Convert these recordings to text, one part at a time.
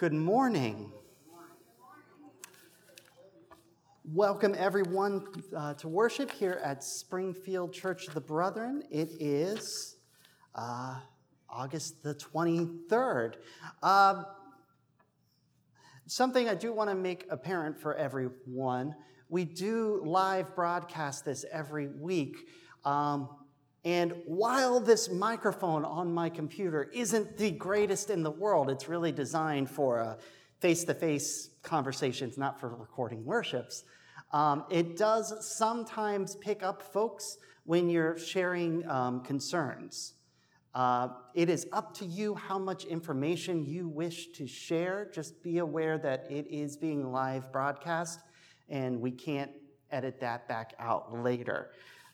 Good morning. Welcome, everyone, uh, to worship here at Springfield Church of the Brethren. It is uh, August the 23rd. Uh, something I do want to make apparent for everyone we do live broadcast this every week. Um, and while this microphone on my computer isn't the greatest in the world, it's really designed for face to face conversations, not for recording worships. Um, it does sometimes pick up folks when you're sharing um, concerns. Uh, it is up to you how much information you wish to share. Just be aware that it is being live broadcast and we can't edit that back out later.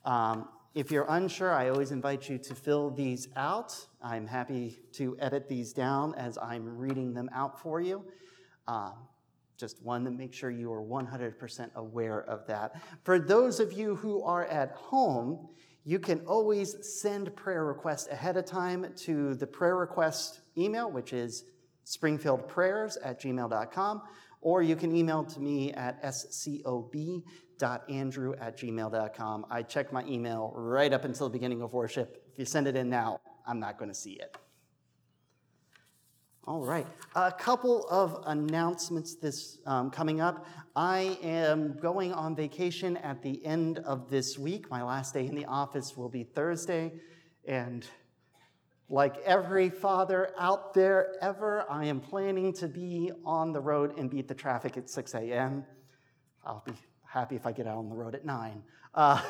Um, if you're unsure, I always invite you to fill these out. I'm happy to edit these down as I'm reading them out for you. Um, just one to make sure you are 100% aware of that. For those of you who are at home, you can always send prayer requests ahead of time to the prayer request email, which is springfieldprayers at gmail.com, or you can email to me at scob.andrew at gmail.com. I check my email right up until the beginning of worship. If you send it in now, I'm not going to see it. All right, a couple of announcements this um, coming up. I am going on vacation at the end of this week. My last day in the office will be Thursday, and like every father out there ever, I am planning to be on the road and beat the traffic at 6 a.m. I'll be happy if I get out on the road at 9. Uh,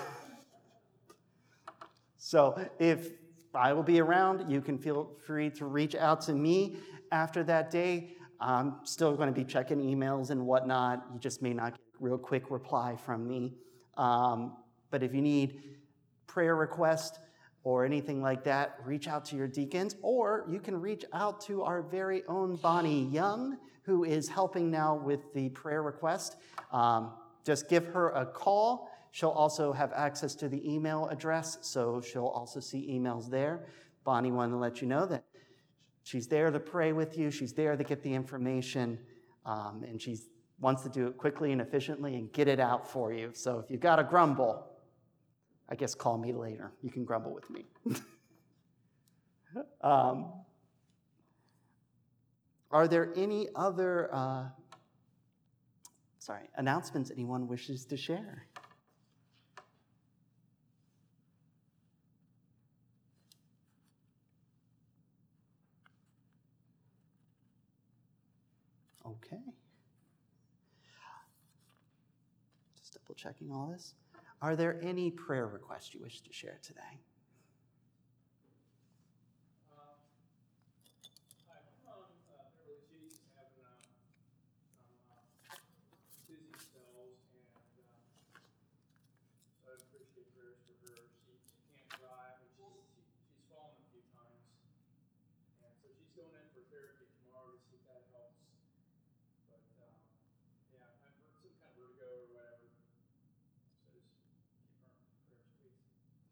so if I will be around, you can feel free to reach out to me after that day. I'm still going to be checking emails and whatnot. You just may not get a real quick reply from me. Um, but if you need prayer request, or anything like that, reach out to your deacons, or you can reach out to our very own Bonnie Young, who is helping now with the prayer request. Um, just give her a call. She'll also have access to the email address, so she'll also see emails there. Bonnie wanted to let you know that she's there to pray with you, she's there to get the information, um, and she wants to do it quickly and efficiently and get it out for you. So if you've got a grumble, I guess call me later. You can grumble with me. um, are there any other, uh, sorry, announcements anyone wishes to share? Okay. Just double checking all this. Are there any prayer requests you wish to share today?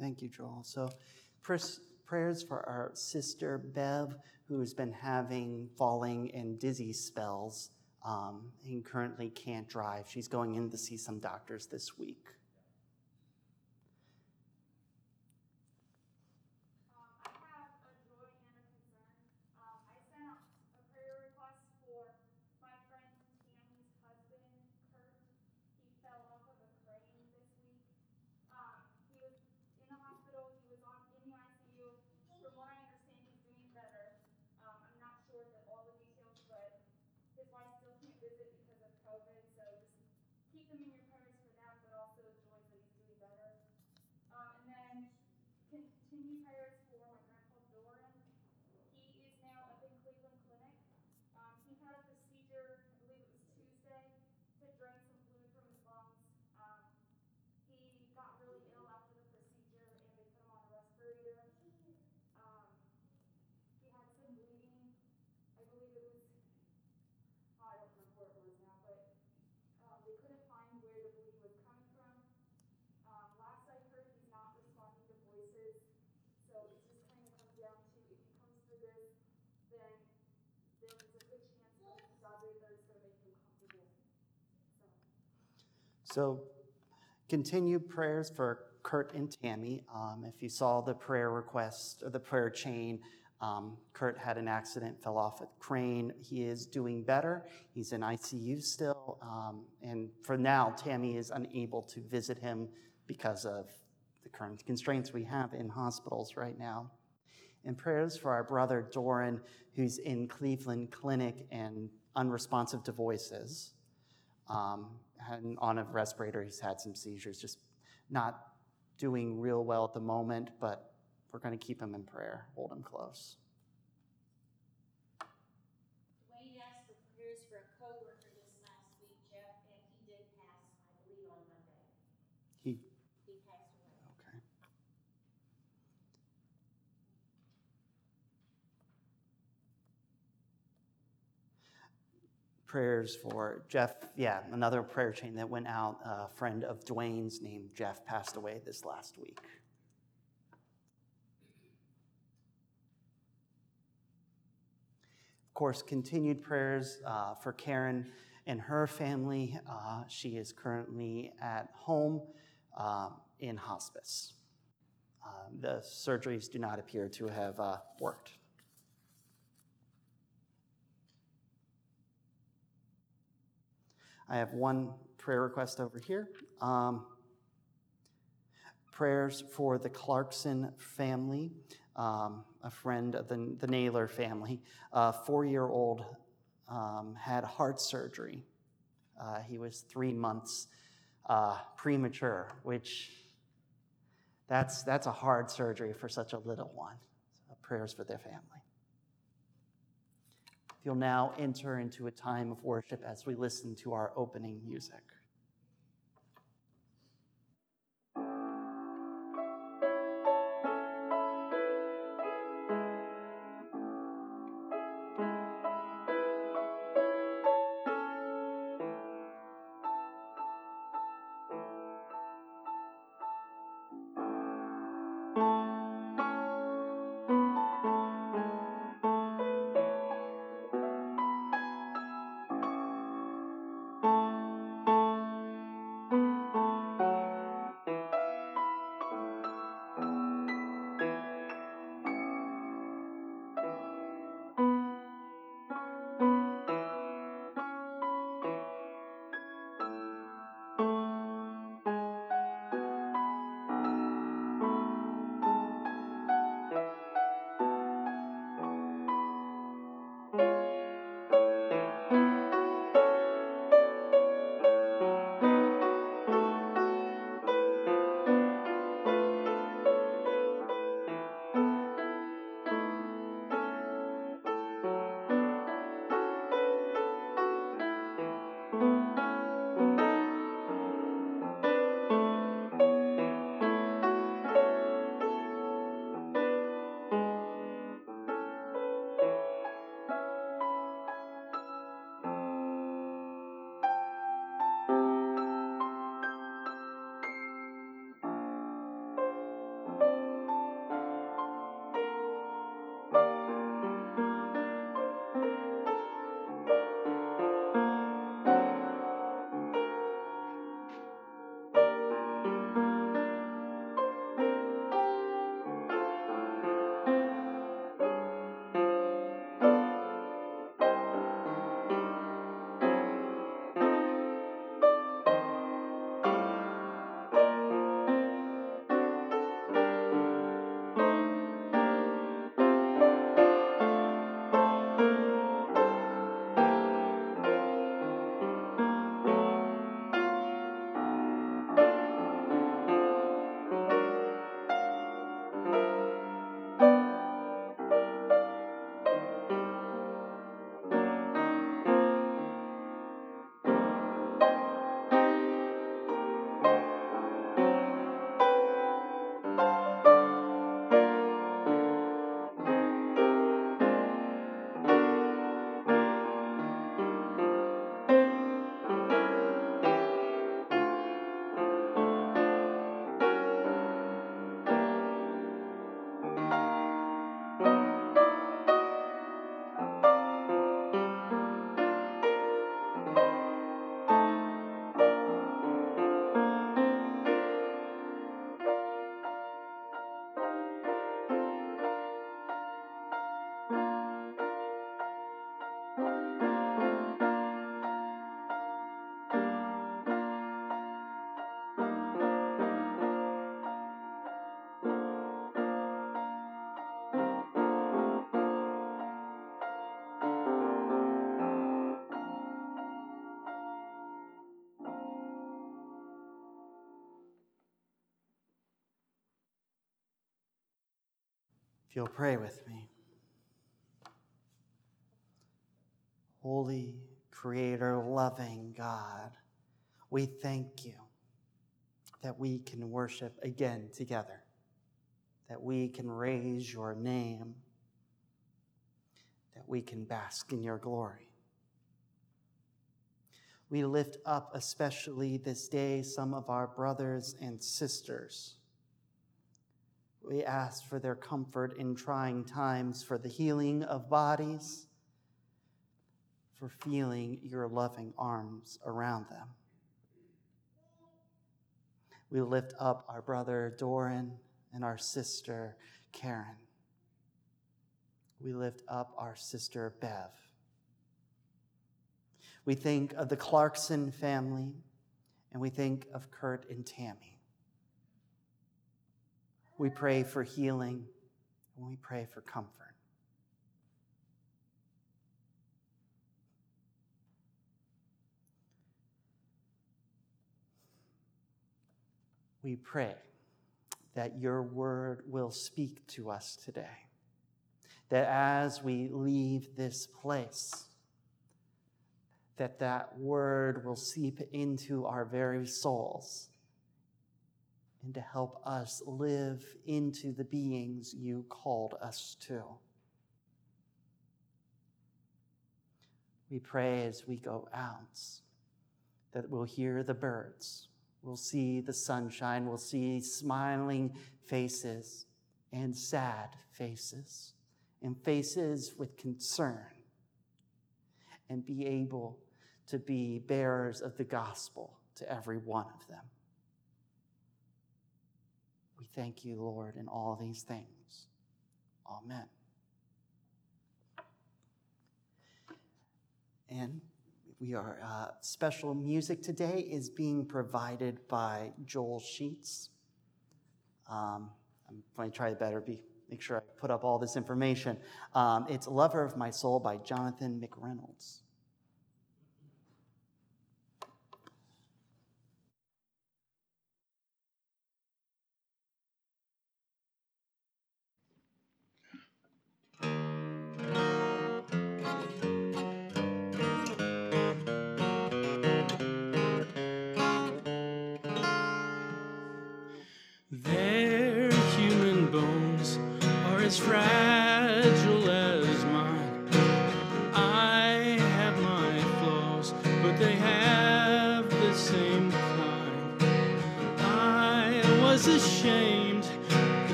Thank you, Joel. So, prayers for our sister Bev, who has been having falling and dizzy spells um, and currently can't drive. She's going in to see some doctors this week. So, continued prayers for Kurt and Tammy. Um, if you saw the prayer request or the prayer chain, um, Kurt had an accident, fell off a crane. He is doing better. He's in ICU still. Um, and for now, Tammy is unable to visit him because of the current constraints we have in hospitals right now. And prayers for our brother Doran, who's in Cleveland Clinic and unresponsive to voices. Um, and on a respirator, he's had some seizures, just not doing real well at the moment, but we're going to keep him in prayer, hold him close. Dwayne asked for prayers for a coworker this last week, Jeff, and he did pass, I believe, on Monday. He, He passed away. okay. Prayers for Jeff, yeah, another prayer chain that went out. A friend of Dwayne's named Jeff passed away this last week. Of course, continued prayers uh, for Karen and her family. Uh, she is currently at home um, in hospice. Um, the surgeries do not appear to have uh, worked. I have one prayer request over here. Um, prayers for the Clarkson family, um, a friend of the, the Naylor family. A four year old um, had heart surgery. Uh, he was three months uh, premature, which that's, that's a hard surgery for such a little one. So prayers for their family. You'll now enter into a time of worship as we listen to our opening music. If you'll pray with me. Holy, creator, loving God, we thank you that we can worship again together, that we can raise your name, that we can bask in your glory. We lift up, especially this day, some of our brothers and sisters we ask for their comfort in trying times, for the healing of bodies, for feeling your loving arms around them. We lift up our brother Doran and our sister Karen. We lift up our sister Bev. We think of the Clarkson family, and we think of Kurt and Tammy. We pray for healing and we pray for comfort. We pray that your word will speak to us today. That as we leave this place, that that word will seep into our very souls and to help us live into the beings you called us to. We pray as we go out that we'll hear the birds, we'll see the sunshine, we'll see smiling faces and sad faces, and faces with concern, and be able to be bearers of the gospel to every one of them. Thank you, Lord, in all these things. Amen. And we are uh, special music today is being provided by Joel Sheets. Um, I'm going to try to better be make sure I put up all this information. Um, it's "Lover of My Soul" by Jonathan McReynolds.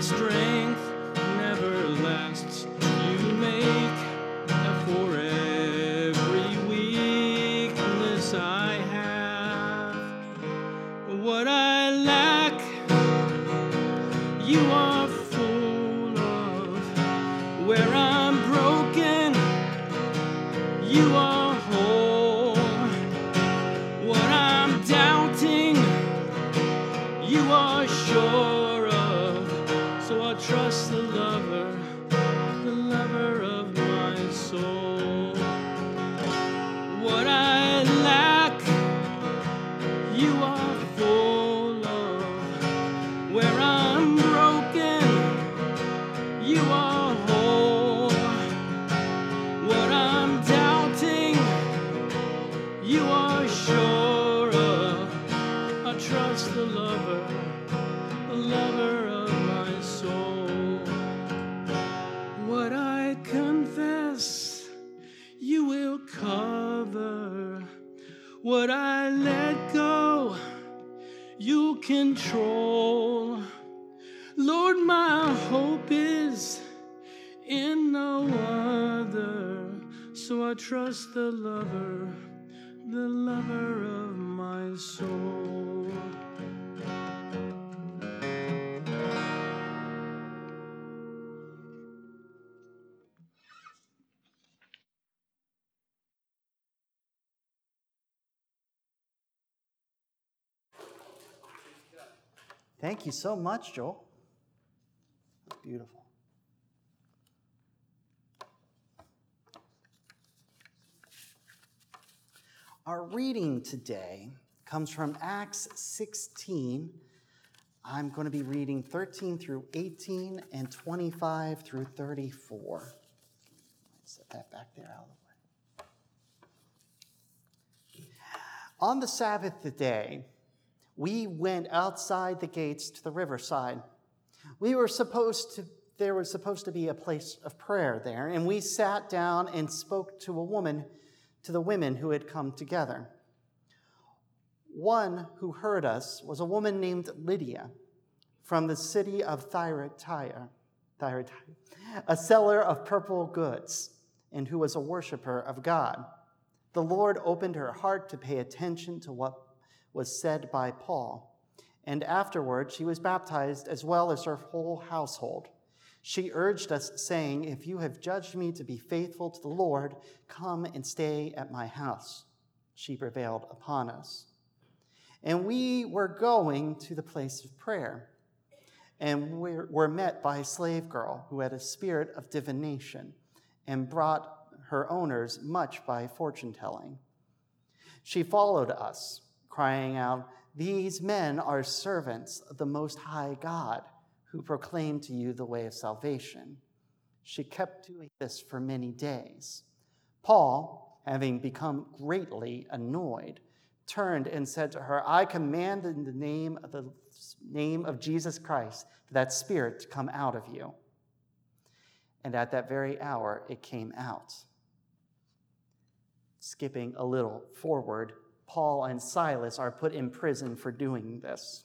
Confess, I trust the lover, the lover of my soul. Thank you so much, Joel. Beautiful. Our reading today comes from Acts 16. I'm going to be reading 13 through 18 and 25 through 34. Set that back there out of the way. On the Sabbath day, we went outside the gates to the riverside. We were supposed to, there was supposed to be a place of prayer there, and we sat down and spoke to a woman, to the women who had come together. One who heard us was a woman named Lydia from the city of Thyatira, a seller of purple goods, and who was a worshiper of God. The Lord opened her heart to pay attention to what was said by Paul. And afterward, she was baptized as well as her whole household. She urged us, saying, If you have judged me to be faithful to the Lord, come and stay at my house. She prevailed upon us. And we were going to the place of prayer, and we were met by a slave girl who had a spirit of divination and brought her owners much by fortune telling. She followed us crying out, These men are servants of the Most High God who proclaimed to you the way of salvation. She kept doing this for many days. Paul, having become greatly annoyed, turned and said to her, I command in the name of the name of Jesus Christ that spirit to come out of you. And at that very hour, it came out. Skipping a little forward, Paul and Silas are put in prison for doing this.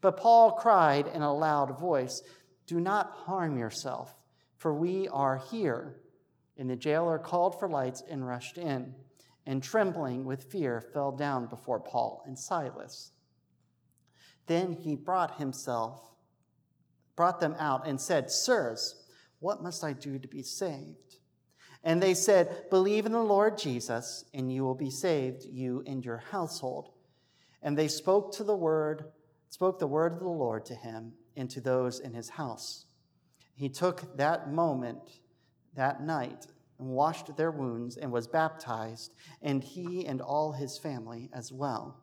But Paul cried in a loud voice, Do not harm yourself, for we are here. And the jailer called for lights and rushed in, and trembling with fear fell down before Paul and Silas. Then he brought himself, brought them out, and said, Sirs, what must I do to be saved? And they said, Believe in the Lord Jesus, and you will be saved, you and your household. And they spoke to the word, spoke the word of the Lord to him and to those in his house. He took that moment, that night, and washed their wounds and was baptized, and he and all his family as well.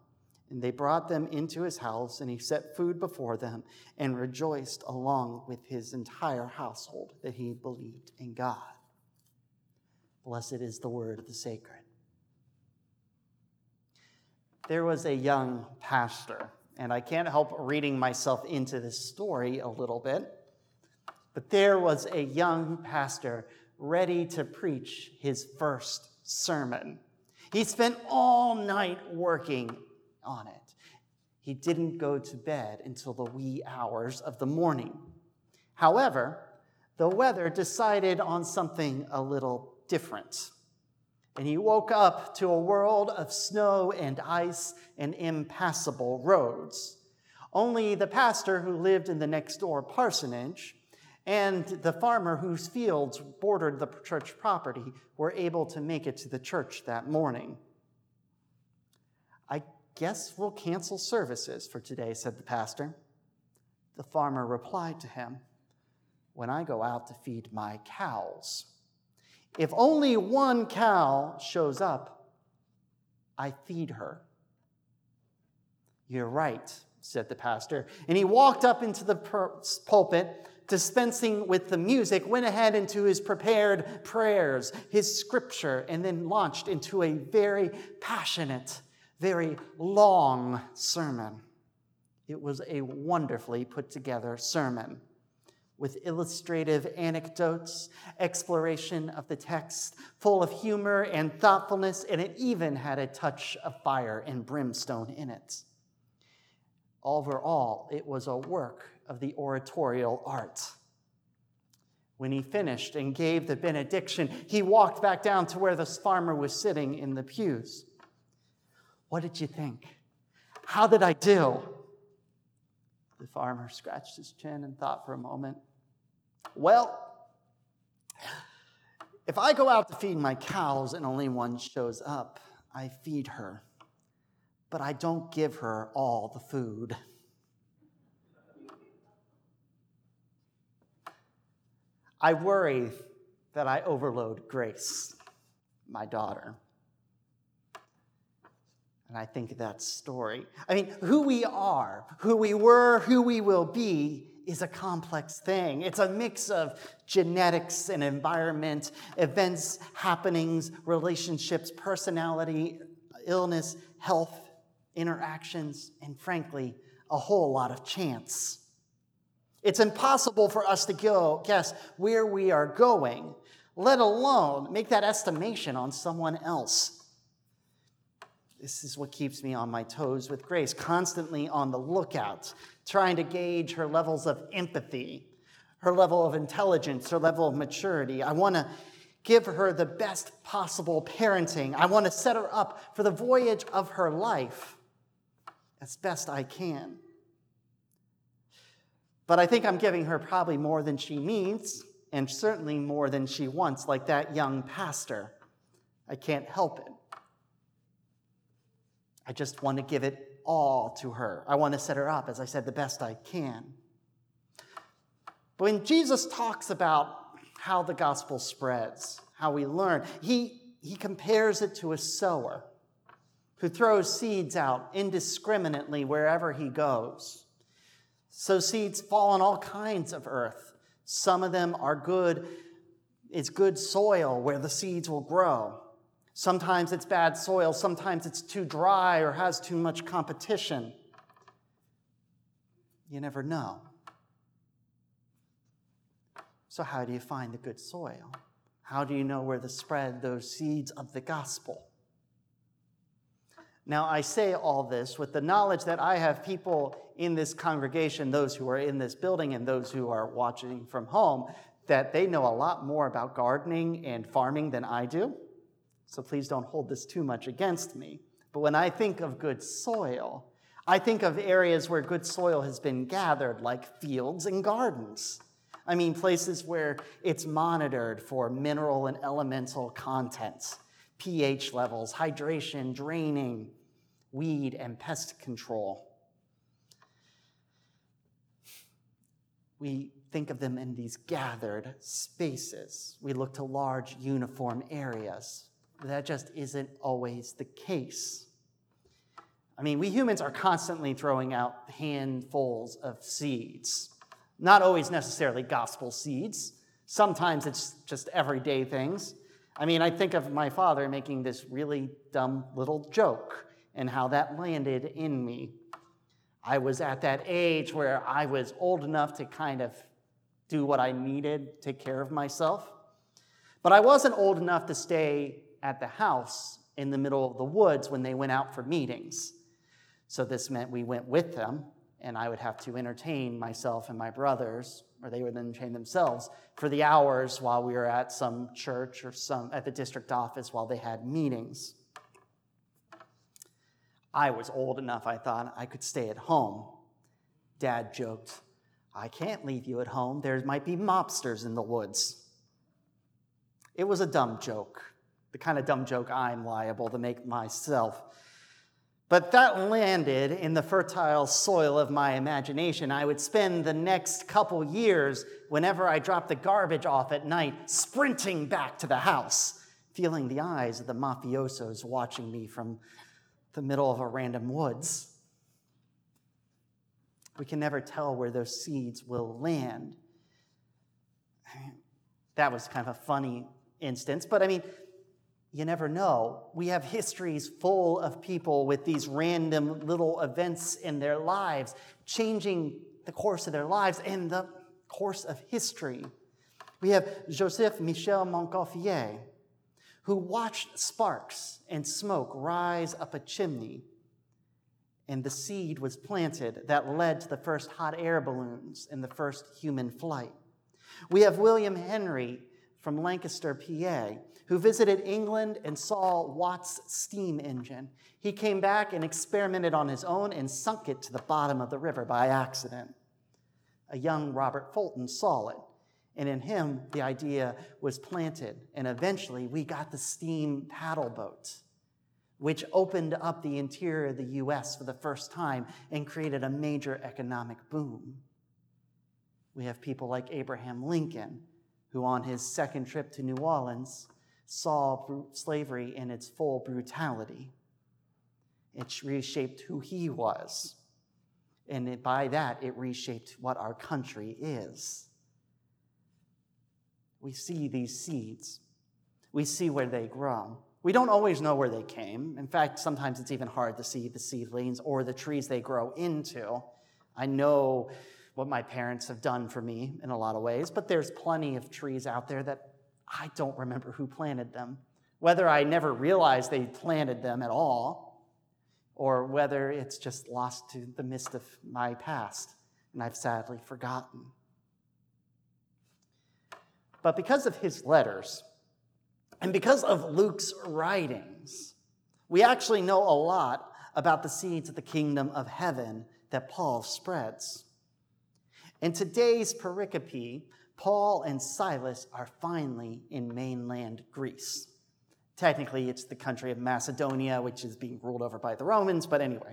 And they brought them into his house, and he set food before them and rejoiced along with his entire household that he believed in God. Blessed is the word of the sacred there was a young pastor, and I can't help reading myself into this story a little bit. But there was a young pastor ready to preach his first sermon. He spent all night working on it. He didn't go to bed until the wee hours of the morning. However, the weather decided on something a little different and he woke up to a world of snow and ice and impassable roads. Only the pastor who lived in the next door parsonage and the farmer whose fields bordered the church property were able to make it to the church that morning. I guess we'll cancel services for today, said the pastor. The farmer replied to him, When I go out to feed my cows. If only one cow shows up, I feed her. You're right, said the pastor. And he walked up into the pulpit, dispensing with the music, went ahead into his prepared prayers, his scripture, and then launched into a very passionate, very long sermon. It was a wonderfully put together sermon with illustrative anecdotes, exploration of the text, full of humor and thoughtfulness, and it even had a touch of fire and brimstone in it. Overall, it was a work of the oratorial art. When he finished and gave the benediction, he walked back down to where the farmer was sitting in the pews. What did you think? How did I do? The farmer scratched his chin and thought for a moment. Well, if I go out to feed my cows and only one shows up, I feed her, but I don't give her all the food. I worry that I overload Grace, my daughter. And I think that story. I mean, who we are, who we were, who we will be is a complex thing. It's a mix of genetics and environment, events, happenings, relationships, personality, illness, health, interactions, and frankly, a whole lot of chance. It's impossible for us to go guess where we are going, let alone make that estimation on someone else. This is what keeps me on my toes with Grace, constantly on the lookout, trying to gauge her levels of empathy, her level of intelligence, her level of maturity. I want to give her the best possible parenting. I want to set her up for the voyage of her life as best I can. But I think I'm giving her probably more than she needs, and certainly more than she wants, like that young pastor. I can't help it. I just want to give it all to her. I want to set her up, as I said, the best I can. But when Jesus talks about how the gospel spreads, how we learn, he, he compares it to a sower who throws seeds out indiscriminately wherever he goes. So seeds fall on all kinds of earth. Some of them are good, it's good soil where the seeds will grow. Sometimes it's bad soil, sometimes it's too dry or has too much competition. You never know. So, how do you find the good soil? How do you know where to spread those seeds of the gospel? Now, I say all this with the knowledge that I have people in this congregation, those who are in this building and those who are watching from home, that they know a lot more about gardening and farming than I do. So please don't hold this too much against me. But when I think of good soil, I think of areas where good soil has been gathered, like fields and gardens. I mean, places where it's monitored for mineral and elemental contents, pH levels, hydration, draining, weed and pest control. We think of them in these gathered spaces. We look to large uniform areas that just isn't always the case. I mean, we humans are constantly throwing out handfuls of seeds, not always necessarily gospel seeds. Sometimes it's just everyday things. I mean, I think of my father making this really dumb little joke and how that landed in me. I was at that age where I was old enough to kind of do what I needed, take care of myself. But I wasn't old enough to stay at the house in the middle of the woods when they went out for meetings. So this meant we went with them, and I would have to entertain myself and my brothers, or they would entertain themselves for the hours while we were at some church or some at the district office while they had meetings. I was old enough, I thought I could stay at home. Dad joked, I can't leave you at home. There might be mobsters in the woods. It was a dumb joke the kind of dumb joke I'm liable to make myself. But that landed in the fertile soil of my imagination. I would spend the next couple years, whenever I dropped the garbage off at night, sprinting back to the house, feeling the eyes of the mafiosos watching me from the middle of a random woods. We can never tell where those seeds will land. That was kind of a funny instance, but I mean, you never know. We have histories full of people with these random little events in their lives, changing the course of their lives and the course of history. We have Joseph Michel Montgolfier, who watched sparks and smoke rise up a chimney, and the seed was planted that led to the first hot air balloons and the first human flight. We have William Henry from Lancaster, PA, who visited England and saw Watt's steam engine. He came back and experimented on his own and sunk it to the bottom of the river by accident. A young Robert Fulton saw it, and in him, the idea was planted. And eventually, we got the steam paddle boat, which opened up the interior of the US for the first time and created a major economic boom. We have people like Abraham Lincoln, who on his second trip to New Orleans saw slavery in its full brutality. It reshaped who he was. And by that, it reshaped what our country is. We see these seeds, we see where they grow. We don't always know where they came. In fact, sometimes it's even hard to see the seedlings or the trees they grow into. I know what my parents have done for me in a lot of ways, but there's plenty of trees out there that I don't remember who planted them. Whether I never realized they planted them at all, or whether it's just lost to the mist of my past and I've sadly forgotten. But because of his letters, and because of Luke's writings, we actually know a lot about the seeds of the kingdom of heaven that Paul spreads. In today's pericope, Paul and Silas are finally in mainland Greece. Technically, it's the country of Macedonia, which is being ruled over by the Romans, but anyway.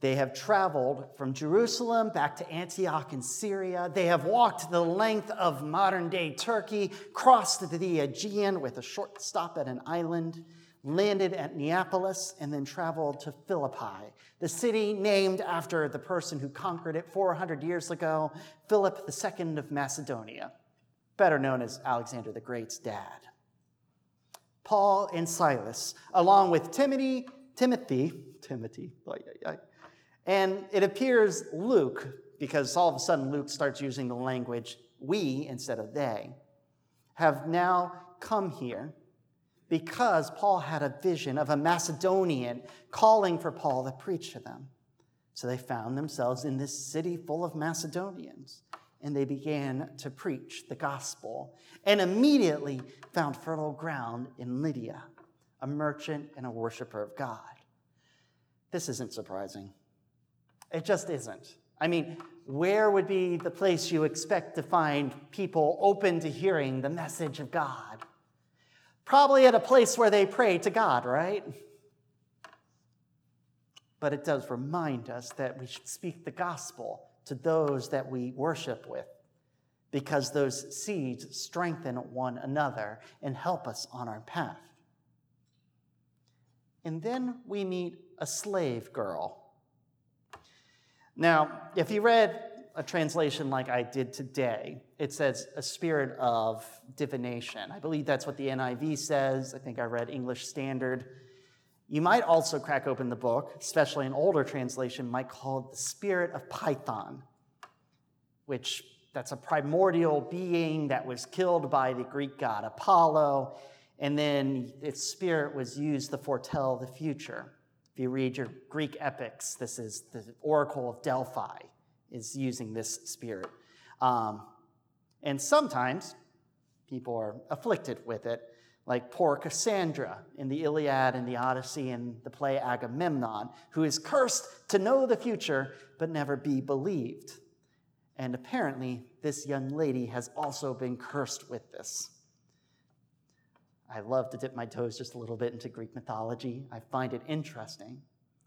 They have traveled from Jerusalem back to Antioch in Syria. They have walked the length of modern day Turkey, crossed the Aegean with a short stop at an island, landed at Neapolis, and then traveled to Philippi, the city named after the person who conquered it 400 years ago, Philip II of Macedonia, better known as Alexander the Great's dad. Paul and Silas, along with Timothy, Timothy, Timothy, and it appears Luke, because all of a sudden Luke starts using the language we instead of they, have now come here because Paul had a vision of a Macedonian calling for Paul to preach to them. So they found themselves in this city full of Macedonians, and they began to preach the gospel, and immediately found fertile ground in Lydia, a merchant and a worshiper of God. This isn't surprising. It just isn't. I mean, where would be the place you expect to find people open to hearing the message of God? Probably at a place where they pray to God, right? But it does remind us that we should speak the gospel to those that we worship with because those seeds strengthen one another and help us on our path. And then we meet a slave girl. Now, if you read a translation like I did today. It says a spirit of divination. I believe that's what the NIV says. I think I read English Standard. You might also crack open the book, especially an older translation, might call it the spirit of Python, which that's a primordial being that was killed by the Greek god Apollo, and then its spirit was used to foretell the future. If you read your Greek epics, this is the Oracle of Delphi is using this spirit. Um, and sometimes people are afflicted with it, like poor Cassandra in the Iliad and the Odyssey and the play Agamemnon, who is cursed to know the future but never be believed. And apparently, this young lady has also been cursed with this. I love to dip my toes just a little bit into Greek mythology. I find it interesting.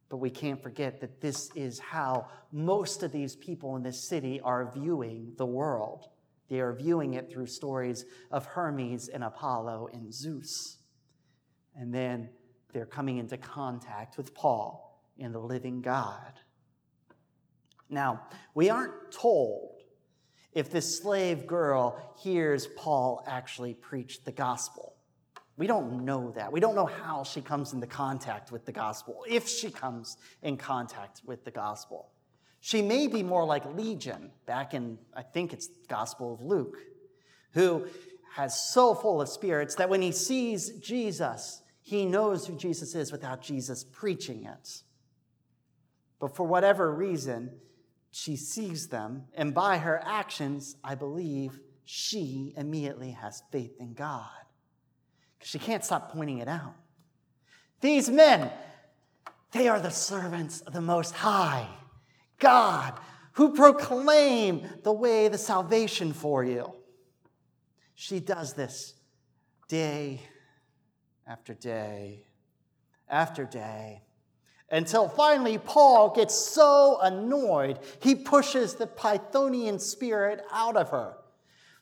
But we can't forget that this is how most of these people in this city are viewing the world. They are viewing it through stories of Hermes and Apollo and Zeus. And then they're coming into contact with Paul and the living God. Now, we aren't told if this slave girl hears Paul actually preach the gospel. We don't know that. We don't know how she comes into contact with the gospel, if she comes in contact with the gospel. She may be more like Legion, back in, I think it's Gospel of Luke, who has so full of spirits that when he sees Jesus, he knows who Jesus is without Jesus preaching it. But for whatever reason, she sees them, and by her actions, I believe she immediately has faith in God. Because She can't stop pointing it out. These men, they are the servants of the Most High, God, who proclaim the way, the salvation for you. She does this day after day after day until finally Paul gets so annoyed, he pushes the Pythonian spirit out of her.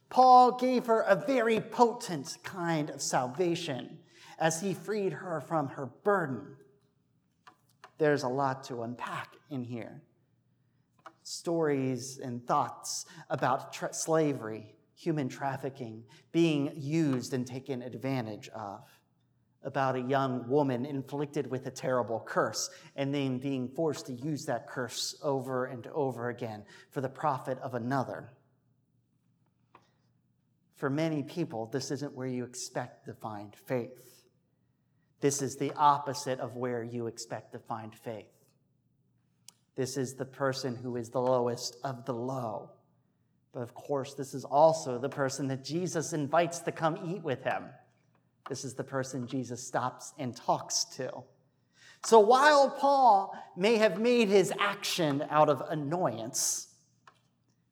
Paul gave her a very potent kind of salvation as he freed her from her burden. There's a lot to unpack in here stories and thoughts about tra- slavery, human trafficking, being used and taken advantage of, about a young woman inflicted with a terrible curse and then being forced to use that curse over and over again for the profit of another. For many people, this isn't where you expect to find faith. This is the opposite of where you expect to find faith. This is the person who is the lowest of the low. But of course, this is also the person that Jesus invites to come eat with him. This is the person Jesus stops and talks to. So while Paul may have made his action out of annoyance,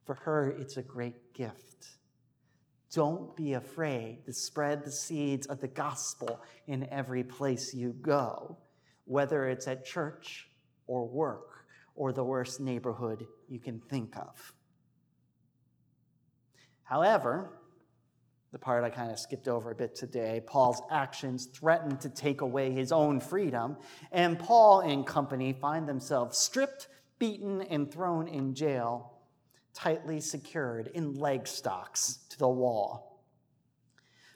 for her it's a great gift. Don't be afraid to spread the seeds of the gospel in every place you go, whether it's at church or work or the worst neighborhood you can think of. However, the part I kind of skipped over a bit today, Paul's actions threaten to take away his own freedom, and Paul and company find themselves stripped, beaten, and thrown in jail tightly secured in leg stocks to the wall.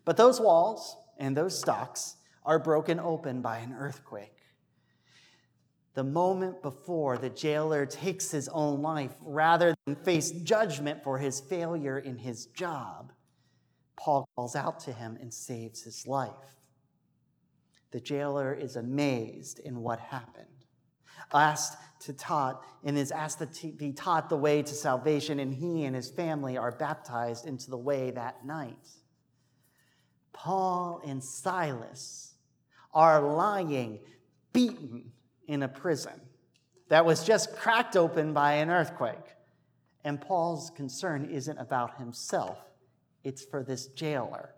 But those walls and those stocks are broken open by an earthquake. The moment before the jailer takes his own life rather than face judgment for his failure in his job, Paul calls out to him and saves his life. The jailer is amazed in what happened asked to taught and is asked to be taught the way to salvation, and he and his family are baptized into the way that night. Paul and Silas are lying, beaten in a prison that was just cracked open by an earthquake. And Paul's concern isn't about himself, it's for this jailer,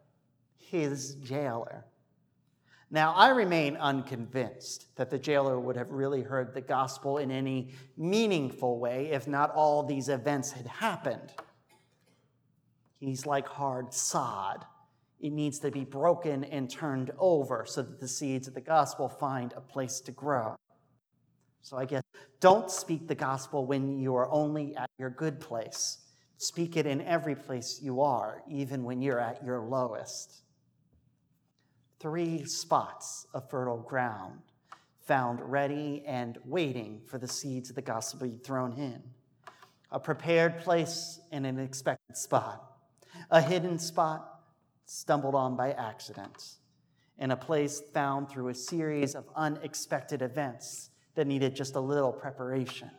his jailer. Now, I remain unconvinced that the jailer would have really heard the gospel in any meaningful way if not all these events had happened. He's like hard sod. It needs to be broken and turned over so that the seeds of the gospel find a place to grow. So I guess don't speak the gospel when you are only at your good place. Speak it in every place you are, even when you're at your lowest. Three spots of fertile ground found ready and waiting for the seeds of the gospel to be thrown in. A prepared place and an expected spot, a hidden spot stumbled on by accident, and a place found through a series of unexpected events that needed just a little preparation.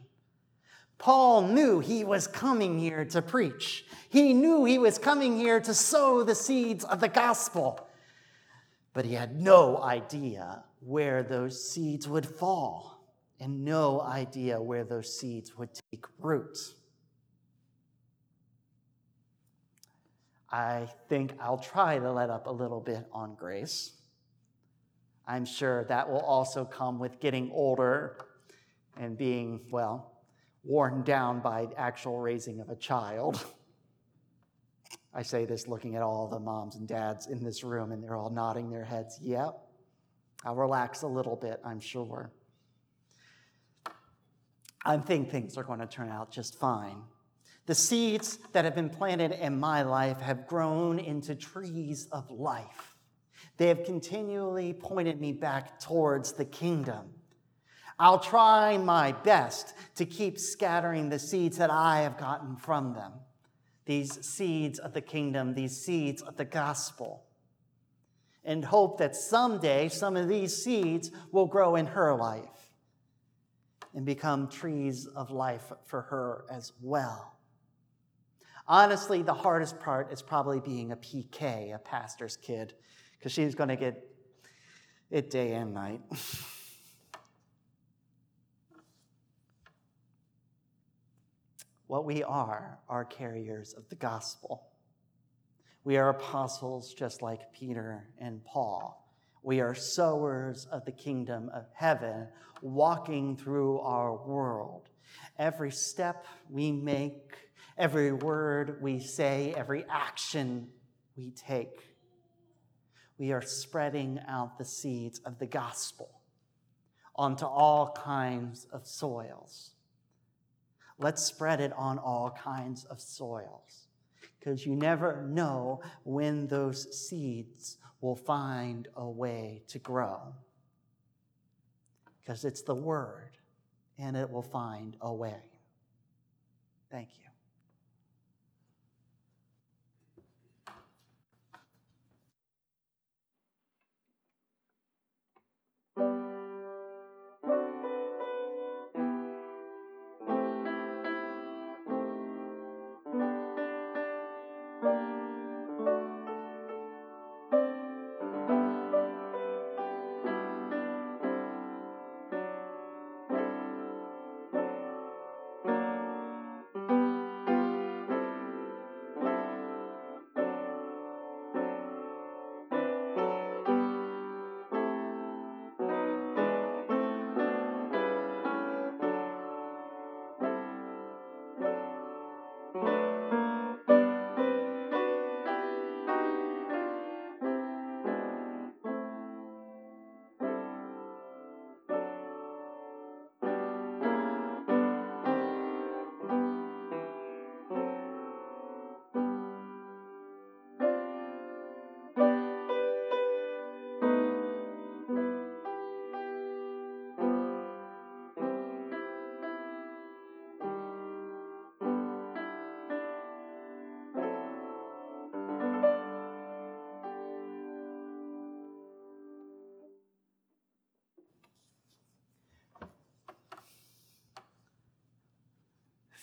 Paul knew he was coming here to preach. He knew he was coming here to sow the seeds of the gospel but he had no idea where those seeds would fall and no idea where those seeds would take root. I think I'll try to let up a little bit on grace. I'm sure that will also come with getting older and being, well, worn down by actual raising of a child. I say this looking at all the moms and dads in this room, and they're all nodding their heads. Yep, I'll relax a little bit, I'm sure. I think things are going to turn out just fine. The seeds that have been planted in my life have grown into trees of life. They have continually pointed me back towards the kingdom. I'll try my best to keep scattering the seeds that I have gotten from them. These seeds of the kingdom, these seeds of the gospel. And hope that someday some of these seeds will grow in her life and become trees of life for her as well. Honestly, the hardest part is probably being a PK, a pastor's kid, because she's going to get it day and night. what we are are carriers of the gospel. We are apostles just like Peter and Paul. We are sowers of the kingdom of heaven, walking through our world. Every step we make, every word we say, every action we take, we are spreading out the seeds of the gospel onto all kinds of soils. Let's spread it on all kinds of soils because you never know when those seeds will find a way to grow. Because it's the Word and it will find a way. Thank you.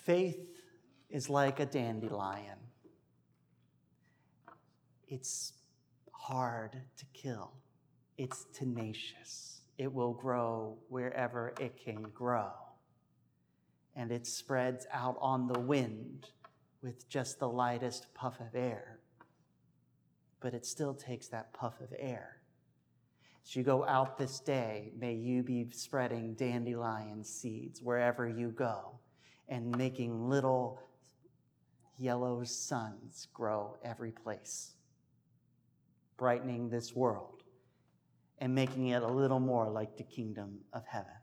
Faith is like a dandelion. It's hard to kill. It's tenacious. It will grow wherever it can grow. And it spreads out on the wind with just the lightest puff of air. But it still takes that puff of air. As you go out this day, may you be spreading dandelion seeds wherever you go and making little yellow suns grow every place, brightening this world and making it a little more like the kingdom of heaven.